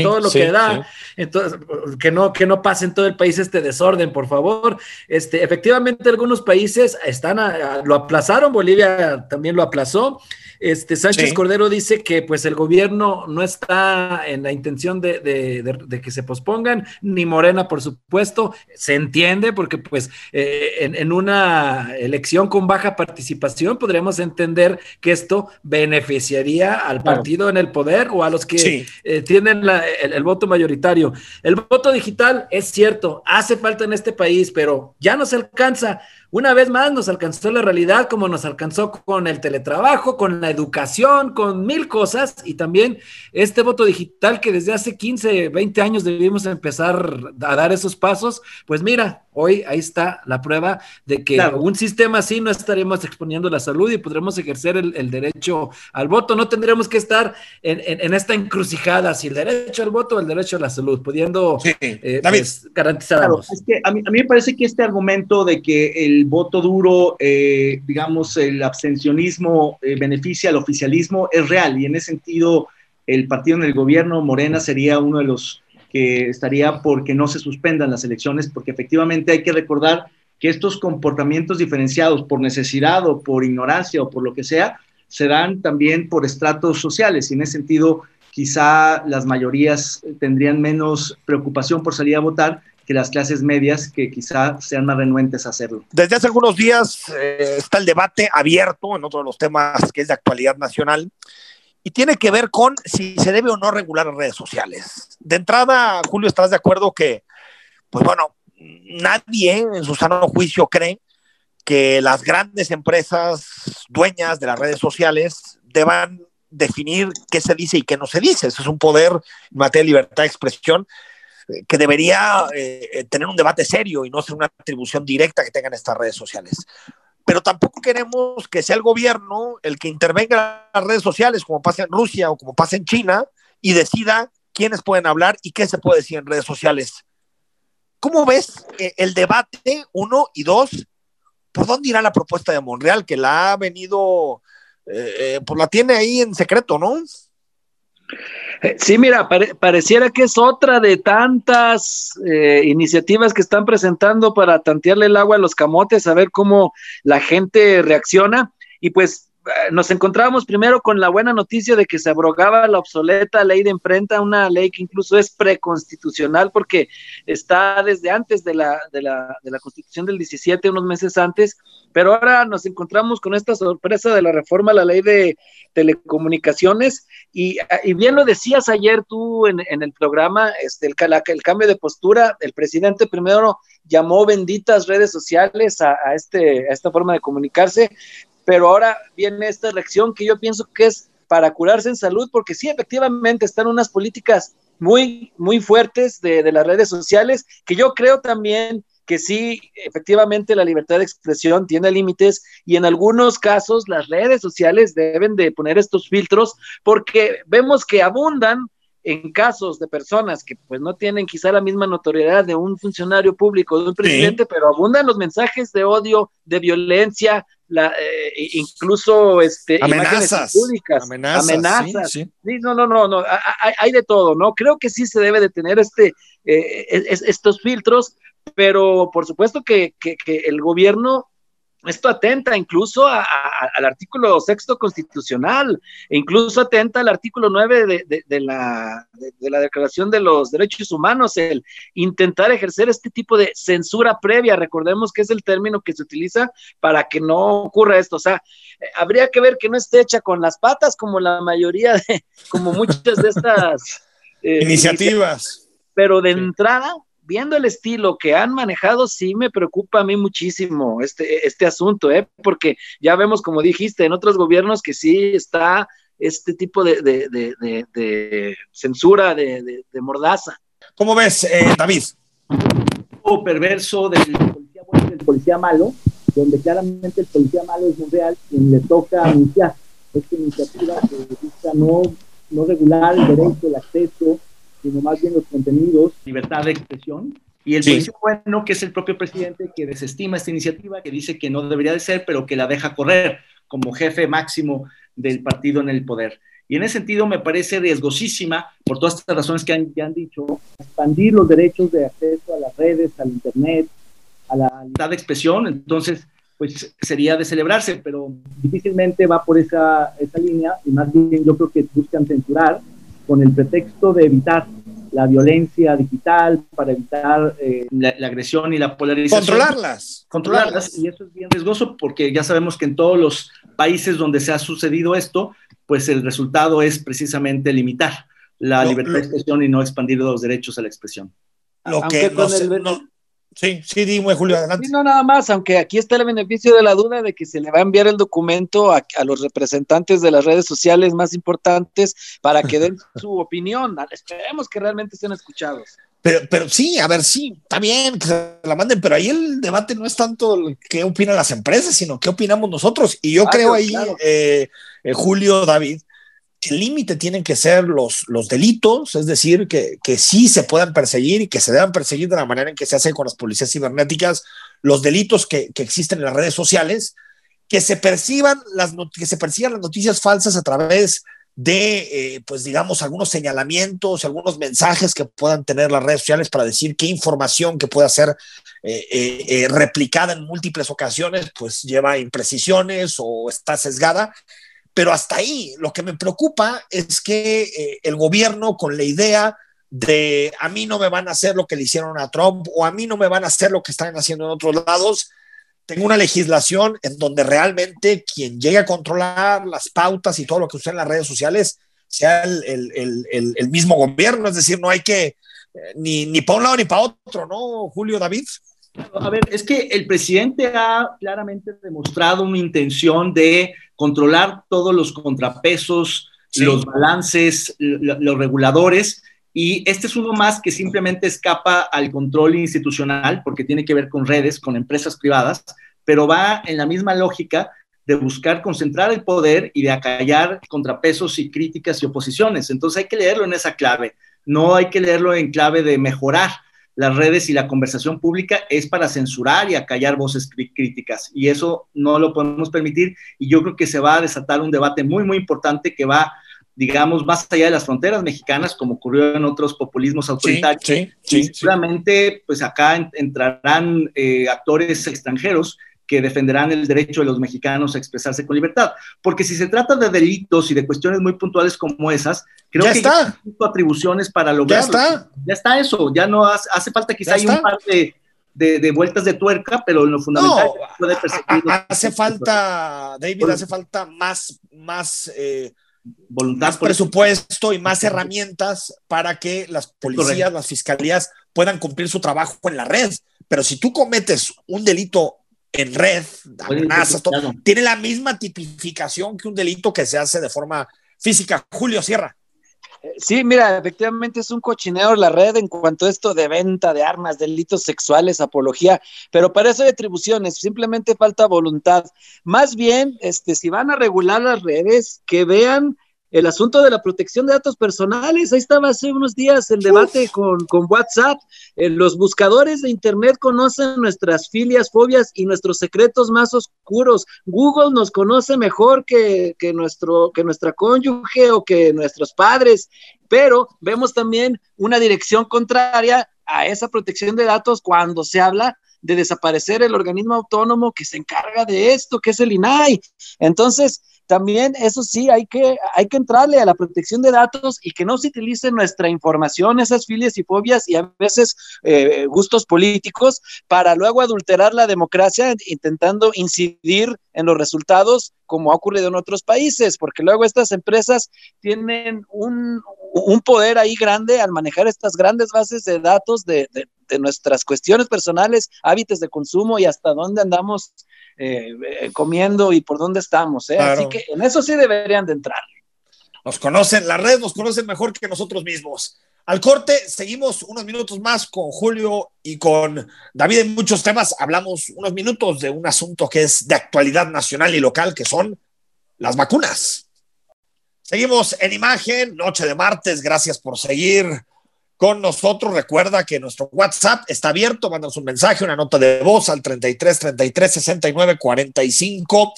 todo lo que da. Entonces, que no, que no pase en todo el país este desorden, por favor. Este, efectivamente, algunos países están lo aplazaron, Bolivia también lo aplazó. Este, Sánchez Cordero dice que pues el gobierno no está en la intención de, que se pospongan, ni Morena, por supuesto, se entiende porque pues eh, en, una elección con baja participación podríamos entender que esto beneficiaría al partido en el poder o a los que eh, tienen el voto mayoritario. El voto digital es cierto, hace falta en este país, pero ya no se alcanza. Una vez más nos alcanzó la realidad como nos alcanzó con el teletrabajo, con la educación, con mil cosas y también este voto digital que desde hace 15, 20 años debimos empezar a dar esos pasos. Pues mira, hoy ahí está la prueba de que un sistema así no estaríamos exponiendo la salud y podremos ejercer el, derecho al voto. No tendríamos que estar en, esta encrucijada, si el derecho al voto o el derecho a la salud, pudiendo eh, pues, garantizar a, mí, a mí me parece que este argumento de que el el voto duro, eh, digamos, el abstencionismo eh, beneficia al oficialismo es real y en ese sentido el partido en el gobierno, Morena, sería uno de los que estaría porque no se suspendan las elecciones, porque efectivamente hay que recordar que estos comportamientos diferenciados por necesidad o por ignorancia o por lo que sea, se dan también por estratos sociales y en ese sentido quizá las mayorías tendrían menos preocupación por salir a votar que las clases medias que quizá sean más renuentes a hacerlo. Desde hace algunos días eh, está el debate abierto en otro de los temas que es de actualidad nacional y tiene que ver con si se debe o no regular las redes sociales. De entrada, Julio, ¿estás de acuerdo que, pues bueno, nadie en su sano juicio cree que las grandes empresas dueñas de las redes sociales deban definir qué se dice y qué no se dice. Eso es un poder en materia de libertad de expresión que debería eh, tener un debate serio y no ser una atribución directa que tengan estas redes sociales. Pero tampoco queremos que sea el gobierno el que intervenga en las redes sociales, como pasa en Rusia o como pasa en China, y decida quiénes pueden hablar y qué se puede decir en redes sociales. ¿Cómo ves eh, el debate, uno y dos? ¿Por dónde irá la propuesta de Monreal, que la ha venido, eh, pues la tiene ahí en secreto, ¿no? Eh, sí, mira, pareciera que es otra de tantas eh, iniciativas que están presentando para tantearle el agua a los camotes, a ver cómo la gente reacciona. Y pues nos encontrábamos primero con la buena noticia de que se abrogaba la obsoleta ley de imprenta, una ley que incluso es preconstitucional porque está desde antes de la, de la, de la constitución del 17, unos meses antes, pero ahora nos encontramos con esta sorpresa de la reforma a la ley de telecomunicaciones y, bien lo decías ayer tú en, el programa, este, el, el, cambio de postura, el presidente primero llamó benditas redes sociales a, este, a esta forma de comunicarse, pero ahora viene esta reacción que yo pienso que es para curarse en salud, porque sí, efectivamente están unas políticas muy, muy fuertes de, de las redes sociales, que yo creo también que sí, efectivamente la libertad de expresión tiene límites y en algunos casos las redes sociales deben de poner estos filtros porque vemos que abundan en casos de personas que pues no tienen quizá la misma notoriedad de un funcionario público, de un presidente, pero abundan los mensajes de odio, de violencia, la, eh, incluso este, amenazas. públicas, amenazas, Sí, no, no, no, no, hay, de todo, ¿no? Creo que sí se debe de tener este, eh, estos filtros, pero por supuesto que, que, que el gobierno esto atenta incluso al artículo sexto constitucional, e incluso atenta al artículo nueve de, la, de, la, Declaración de los Derechos Humanos, el intentar ejercer este tipo de censura previa. Recordemos que es el término que se utiliza para que no ocurra esto. O sea, eh, habría que ver que no esté hecha con las patas, como la mayoría de, como muchas de estas eh, iniciativas. Pero de entrada, viendo el estilo que han manejado, sí me preocupa a mí muchísimo este, este asunto, ¿eh? porque ya vemos, como dijiste, en otros gobiernos que sí está este tipo de, de, censura, de, mordaza. ¿Cómo ves, eh, David? O perverso del policía bueno y del policía malo, donde claramente el policía malo es real quien le toca anunciar esta iniciativa que busca no, no regular el derecho, el acceso sino más bien los contenidos, libertad de expresión. Y el sí. bueno, que es el propio presidente que desestima esta iniciativa, que dice que no debería de ser, pero que la deja correr como jefe máximo del partido en el poder. Y en ese sentido me parece riesgosísima, por todas estas razones que han, han dicho, expandir los derechos de acceso a las redes, al Internet, a la libertad de expresión. Entonces, pues sería de celebrarse, pero difícilmente va por esa, esa línea y más bien yo creo que buscan censurar con el pretexto de evitar la violencia digital, para evitar eh, la, agresión y la polarización. Controlarlas. Controlarlas. Y eso es bien riesgoso porque ya sabemos que en todos los países donde se ha sucedido esto, pues el resultado es precisamente limitar la libertad de expresión y no expandir los derechos a la expresión. Lo que Sí, sí, dime, Julio, adelante. no, nada más, aunque aquí está el beneficio de la duda de que se le va a enviar el documento a, los representantes de las redes sociales más importantes para que den su opinión. Esperemos que realmente estén escuchados. Pero, pero sí, a ver, sí, está bien que se la manden, pero ahí el debate no es tanto qué opinan las empresas, sino qué opinamos nosotros. Y yo ah, creo ahí, eh, eh, Julio, David, límite tienen que ser los, los delitos, es decir, que, que sí se puedan perseguir y que se deban perseguir de la manera en que se hace con las policías cibernéticas, los delitos que, que existen en las redes sociales, que se perciban las, que se persigan las noticias falsas a través de, eh, pues digamos, algunos señalamientos, algunos mensajes que puedan tener las redes sociales para decir qué información que pueda ser eh, eh, replicada en múltiples ocasiones, pues lleva imprecisiones o está sesgada pero hasta ahí, lo que me preocupa es que eh, el gobierno con la idea de a mí no me van a hacer lo que le hicieron a Trump o a mí no me van a hacer lo que están haciendo en otros lados, tengo una legislación en donde realmente quien llegue a controlar las pautas y todo lo que usted en las redes sociales sea el, mismo gobierno, es decir, no hay que eh, ni, ni para un lado ni para otro, ¿no, Julio David? A ver, es que el presidente ha claramente demostrado una intención de controlar todos los contrapesos, los balances, los reguladores, y este es uno más que simplemente escapa al control institucional porque tiene que ver con redes, con empresas privadas, pero va en la misma lógica de buscar concentrar el poder y de acallar contrapesos y críticas y oposiciones. Entonces hay que leerlo en esa clave, no hay que leerlo en clave de mejorar las redes y la conversación pública es para censurar y acallar voces críticas. Y eso no lo podemos permitir. Y yo creo que se va a desatar un debate muy, muy importante que va digamos, más allá de las fronteras mexicanas, como ocurrió en otros populismos autoritarios. Sí, sí, sí, seguramente, pues acá entrarán eh, actores extranjeros que defenderán el derecho de los mexicanos a expresarse con libertad. Porque si se trata de delitos y de cuestiones muy puntuales como esas, creo ya que está. hay atribuciones para lograrlo. Ya está. Ya está eso, ya no hace, hace falta quizá hay un par de, de, de, vueltas de tuerca, pero en lo fundamental no, puede perseguir. Hace falta, David, hace falta más, más, eh, voluntad más presupuesto y más herramientas para que las policías, Correcto. las fiscalías puedan cumplir su trabajo en la red. Pero si tú cometes un delito en red, amenazas, todo, tiene la misma tipificación que un delito que se hace de forma física. Julio Sierra. Sí, mira, efectivamente es un cochineo la red en cuanto a esto de venta de armas, delitos sexuales, apología, pero para eso hay atribuciones, simplemente falta voluntad. Más bien, este, si van a regular las redes, que vean el asunto de la protección de datos personales. Ahí estaba hace unos días el debate con, con, WhatsApp. Eh, los buscadores de Internet conocen nuestras filias, fobias y nuestros secretos más oscuros. Google nos conoce mejor que, que, nuestro, que nuestra cónyuge o que nuestros padres, pero vemos también una dirección contraria a esa protección de datos cuando se habla de desaparecer el organismo autónomo que se encarga de esto, que es el INAI. Entonces, también eso sí, hay que, hay que entrarle a la protección de datos y que no se utilice nuestra información, esas filias y fobias y a veces eh, gustos políticos para luego adulterar la democracia intentando incidir en los resultados como ha ocurrido en otros países, porque luego estas empresas tienen un, un poder ahí grande al manejar estas grandes bases de datos de, de, de nuestras cuestiones personales, hábitos de consumo y hasta dónde andamos eh, eh, comiendo y por dónde estamos. ¿eh? Claro. Así que en eso sí deberían de entrar. Nos conocen, la red nos conocen mejor que nosotros mismos. Al corte, seguimos unos minutos más con Julio y con David en muchos temas. Hablamos unos minutos de un asunto que es de actualidad nacional y local, que son las vacunas. Seguimos en imagen, noche de martes. Gracias por seguir con nosotros. Recuerda que nuestro WhatsApp está abierto. Mándanos un mensaje, una nota de voz al 33 33 69 45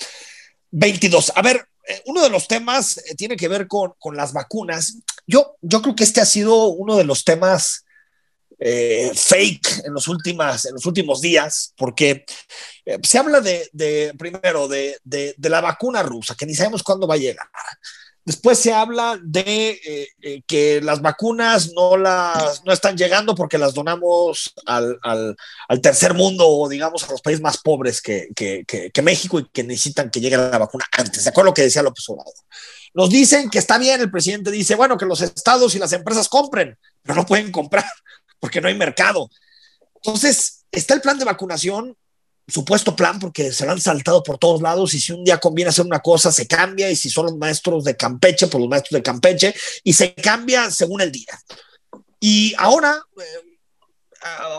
22. A ver, uno de los temas tiene que ver con, con las vacunas. Yo, yo creo que este ha sido uno de los temas eh, fake en los, últimas, en los últimos días, porque eh, se habla de, de primero, de, de, de la vacuna rusa, que ni sabemos cuándo va a llegar. Después se habla de eh, eh, que las vacunas no, las, no están llegando porque las donamos al, al, tercer mundo o digamos a los países más pobres que, que, que, México y que necesitan que llegue la vacuna antes. ¿De acuerdo lo que decía López Obrador? Nos dicen que está bien, el presidente dice, bueno, que los estados y las empresas compren, pero no pueden comprar porque no hay mercado. Entonces, está el plan de vacunación, supuesto plan porque se lo han saltado por todos lados y si un día conviene hacer una cosa se cambia y si son los maestros de Campeche pues los maestros de Campeche y se cambia según el día. Y ahora eh,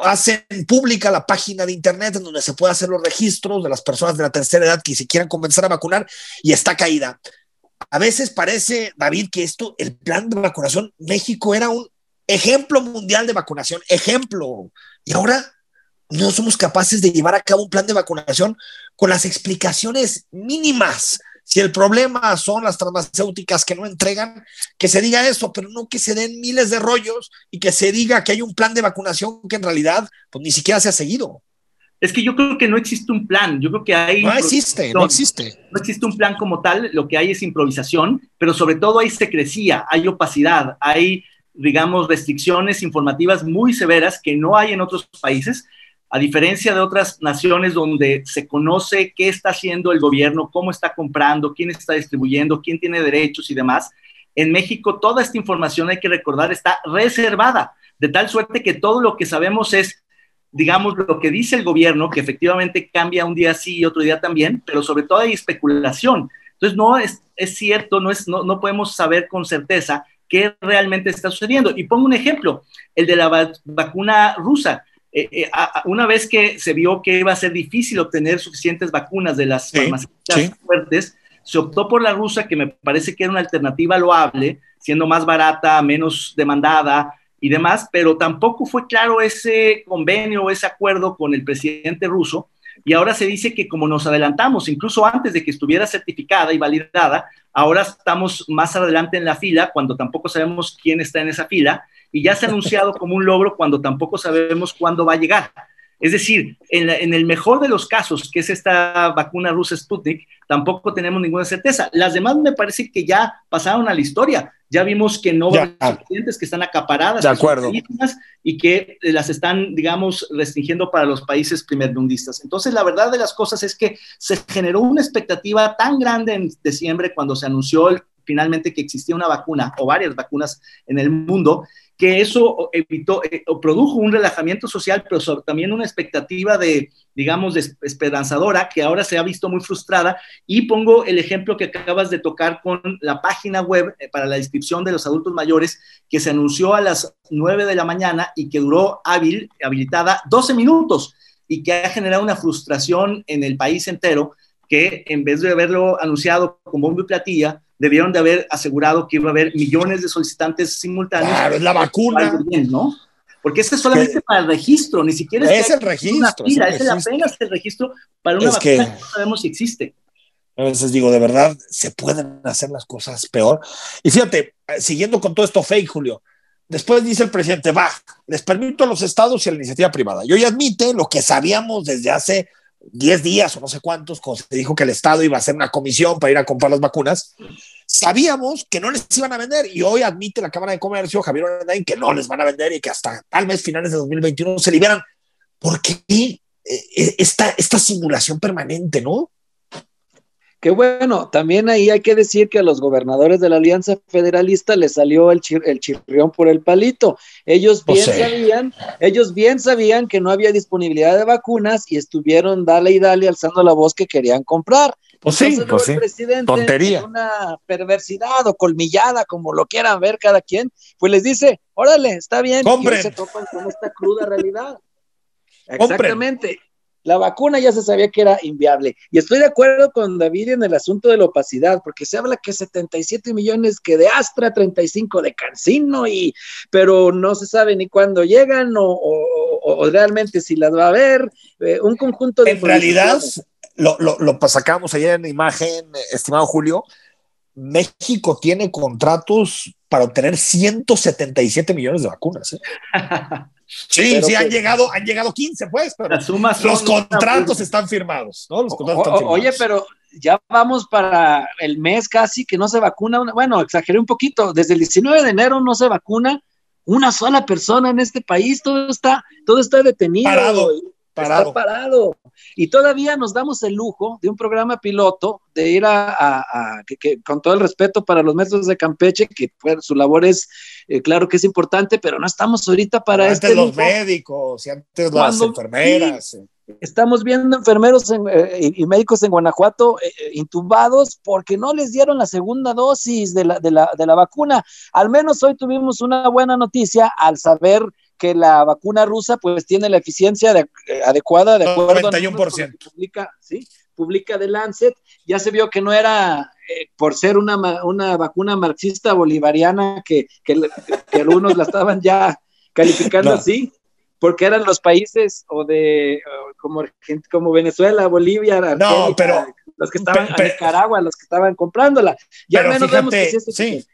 hacen pública la página de internet en donde se puede hacer los registros de las personas de la tercera edad que se quieran comenzar a vacunar y está caída. A veces parece David que esto el plan de vacunación México era un ejemplo mundial de vacunación ejemplo. Y ahora no somos capaces de llevar a cabo un plan de vacunación con las explicaciones mínimas. Si el problema son las farmacéuticas que no entregan, que se diga eso, pero no que se den miles de rollos y que se diga que hay un plan de vacunación que en realidad pues, ni siquiera se ha seguido. Es que yo creo que no existe un plan, yo creo que hay... No existe, no existe. No existe un plan como tal, lo que hay es improvisación, pero sobre todo hay secrecía, hay opacidad, hay, digamos, restricciones informativas muy severas que no hay en otros países a diferencia de otras naciones donde se conoce qué está haciendo el gobierno, cómo está comprando, quién está distribuyendo, quién tiene derechos y demás, en México toda esta información, hay que recordar, está reservada, de tal suerte que todo lo que sabemos es, digamos, lo que dice el gobierno, que efectivamente cambia un día sí y otro día también, pero sobre todo hay especulación. Entonces, no es, es cierto, no, es, no, no podemos saber con certeza qué realmente está sucediendo. Y pongo un ejemplo, el de la vacuna rusa eh, eh, a, una vez que se vio que iba a ser difícil obtener suficientes vacunas de las sí, farmacéuticas sí. fuertes, se optó por la rusa, que me parece que era una alternativa loable, siendo más barata, menos demandada y demás, pero tampoco fue claro ese convenio, ese acuerdo con el presidente ruso. y ahora se dice que como nos adelantamos, incluso antes de que estuviera certificada y validada, ahora estamos más adelante en la fila cuando tampoco sabemos quién está en esa fila y ya se ha anunciado como un logro cuando tampoco sabemos cuándo va a llegar. Es decir, en, el mejor de los casos, que es esta vacuna rusa Sputnik, tampoco tenemos ninguna certeza. Las demás me parece que ya pasaron a la historia. Ya vimos que no van pacientes que están acaparadas, de acuerdo. y que las están, digamos, restringiendo para los países primermundistas. Entonces, la verdad de las cosas es que se generó una expectativa tan grande en diciembre cuando se anunció finalmente que existía una vacuna o varias vacunas en el mundo que eso evitó eh, produjo un relajamiento social, pero también una expectativa de, digamos, de esperanzadora que ahora se ha visto muy frustrada. Y pongo el ejemplo que acabas de tocar con la página web eh, para la inscripción de los adultos mayores, que se anunció a las 9 de la mañana y que duró hábil, habilitada 12 minutos y que ha generado una frustración en el país entero, que en vez de haberlo anunciado como un platilla, debieron de haber asegurado que iba a haber millones de solicitantes simultáneos. Claro, es la vacuna. ¿no? Porque este es solamente para el registro, ni siquiera es, el registro. Una es, el apenas el registro para una vacuna que, no sabemos si existe. A veces digo, de verdad, se pueden hacer las cosas peor. Y fíjate, siguiendo con todo esto fake, Julio, después dice el presidente, va, les permito a los estados y a la iniciativa privada. Y hoy admite lo que sabíamos desde hace 10 días o no sé cuántos, cuando se dijo que el Estado iba a hacer una comisión para ir a comprar las vacunas, sabíamos que no les iban a vender y hoy admite la Cámara de Comercio, Javier Orendain, que no les van a vender y que hasta tal vez finales de 2021 se liberan. ¿Por qué eh, eh, esta, esta simulación permanente, no? Que bueno, también ahí hay que decir que a los gobernadores de la Alianza Federalista les salió el, el chirrión por el palito. Ellos bien sabían, ellos bien sabían que no había disponibilidad de vacunas y estuvieron dale y dale alzando la voz que querían comprar. Pues sí, pues sí. Tontería. Una perversidad o colmillada, como lo quieran ver cada quien, pues les dice, órale, está bien, y se topan con esta cruda realidad. Exactamente la vacuna ya se sabía que era inviable. Y estoy de acuerdo con David en el asunto de la opacidad, porque se habla que 77 millones que de Astra, 35 de Cancino, y, pero no se sabe ni cuándo llegan o, realmente si las va a haber. Eh, un conjunto de... En realidad, lo, lo, lo sacamos ayer en imagen, estimado Julio, México tiene contratos para obtener 177 millones de vacunas. ¿eh? Sí, sí, han llegado, han llegado 15, pues, pero los contratos están firmados, ¿no? Los contratos están firmados. Oye, pero ya vamos para el mes casi que no se vacuna, bueno, exageré un poquito, desde el 19 de enero no se vacuna una sola persona en este país, todo está, todo está detenido. Parado. Está parado. Y todavía nos damos el lujo de un programa piloto de ir a, que, con todo el respeto para los métodos de Campeche, que su labor es, eh, claro que es importante, pero no estamos ahorita para antes este los médicos y antes las enfermeras. estamos viendo enfermeros eh, y médicos en Guanajuato eh, intubados porque no les dieron la segunda dosis de la, de, la, de la vacuna. Al menos hoy tuvimos una buena noticia al saber que la vacuna rusa pues tiene la eficiencia de, eh, adecuada de acuerdo 91%. A publica, ¿sí? publica de Lancet, ya se vio que no era eh, por ser una, una, vacuna marxista bolivariana que, que, algunos la estaban ya calificando así, porque eran los países o de como, como Venezuela, Bolivia, no, pero, los que estaban en Nicaragua, los que estaban comprándola. Ya pero menos fíjate, sí,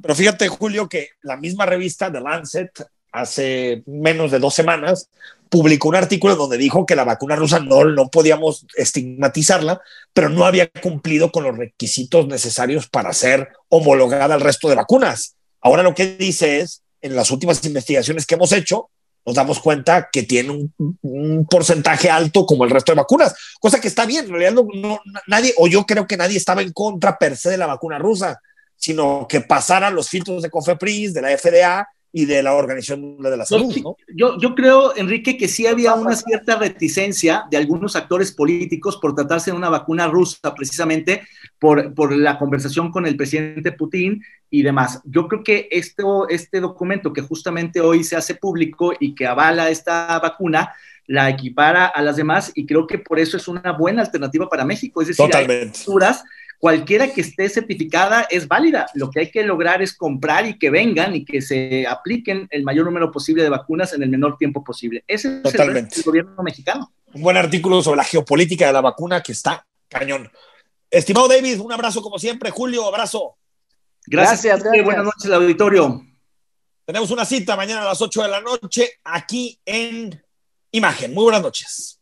pero fíjate Julio que la misma revista de Lancet hace menos de dos semanas, publicó un artículo donde dijo que la vacuna rusa no, no podíamos estigmatizarla, pero no había cumplido con los requisitos necesarios para ser homologada al resto de vacunas. Ahora lo que dice es, en las últimas investigaciones que hemos hecho, nos damos cuenta que tiene un, porcentaje alto como el resto de vacunas, cosa que está bien, en realidad nadie, o yo creo que nadie estaba en contra per se de la vacuna rusa, sino que pasaran los filtros de COFEPRIS, de la FDA, y de la Organización de la Salud. ¿no? Yo, yo creo, Enrique, que sí había una cierta reticencia de algunos actores políticos por tratarse de una vacuna rusa, precisamente por, por la conversación con el presidente Putin y demás. Yo creo que esto, este documento que justamente hoy se hace público y que avala esta vacuna, la equipara a las demás y creo que por eso es una buena alternativa para México. Es decir, Totalmente. hay cualquiera que esté certificada es válida. Lo que hay que lograr es comprar y que vengan y que se apliquen el mayor número posible de vacunas en el menor tiempo posible. Ese es el, el gobierno mexicano. un buen artículo sobre la geopolítica de la vacuna que está cañón. Estimado David, un abrazo como siempre. Julio, abrazo. Gracias. gracias, gracias. Buenas noches, al auditorio. Tenemos una cita mañana a las 8 de la noche aquí en Imagen. Muy buenas noches.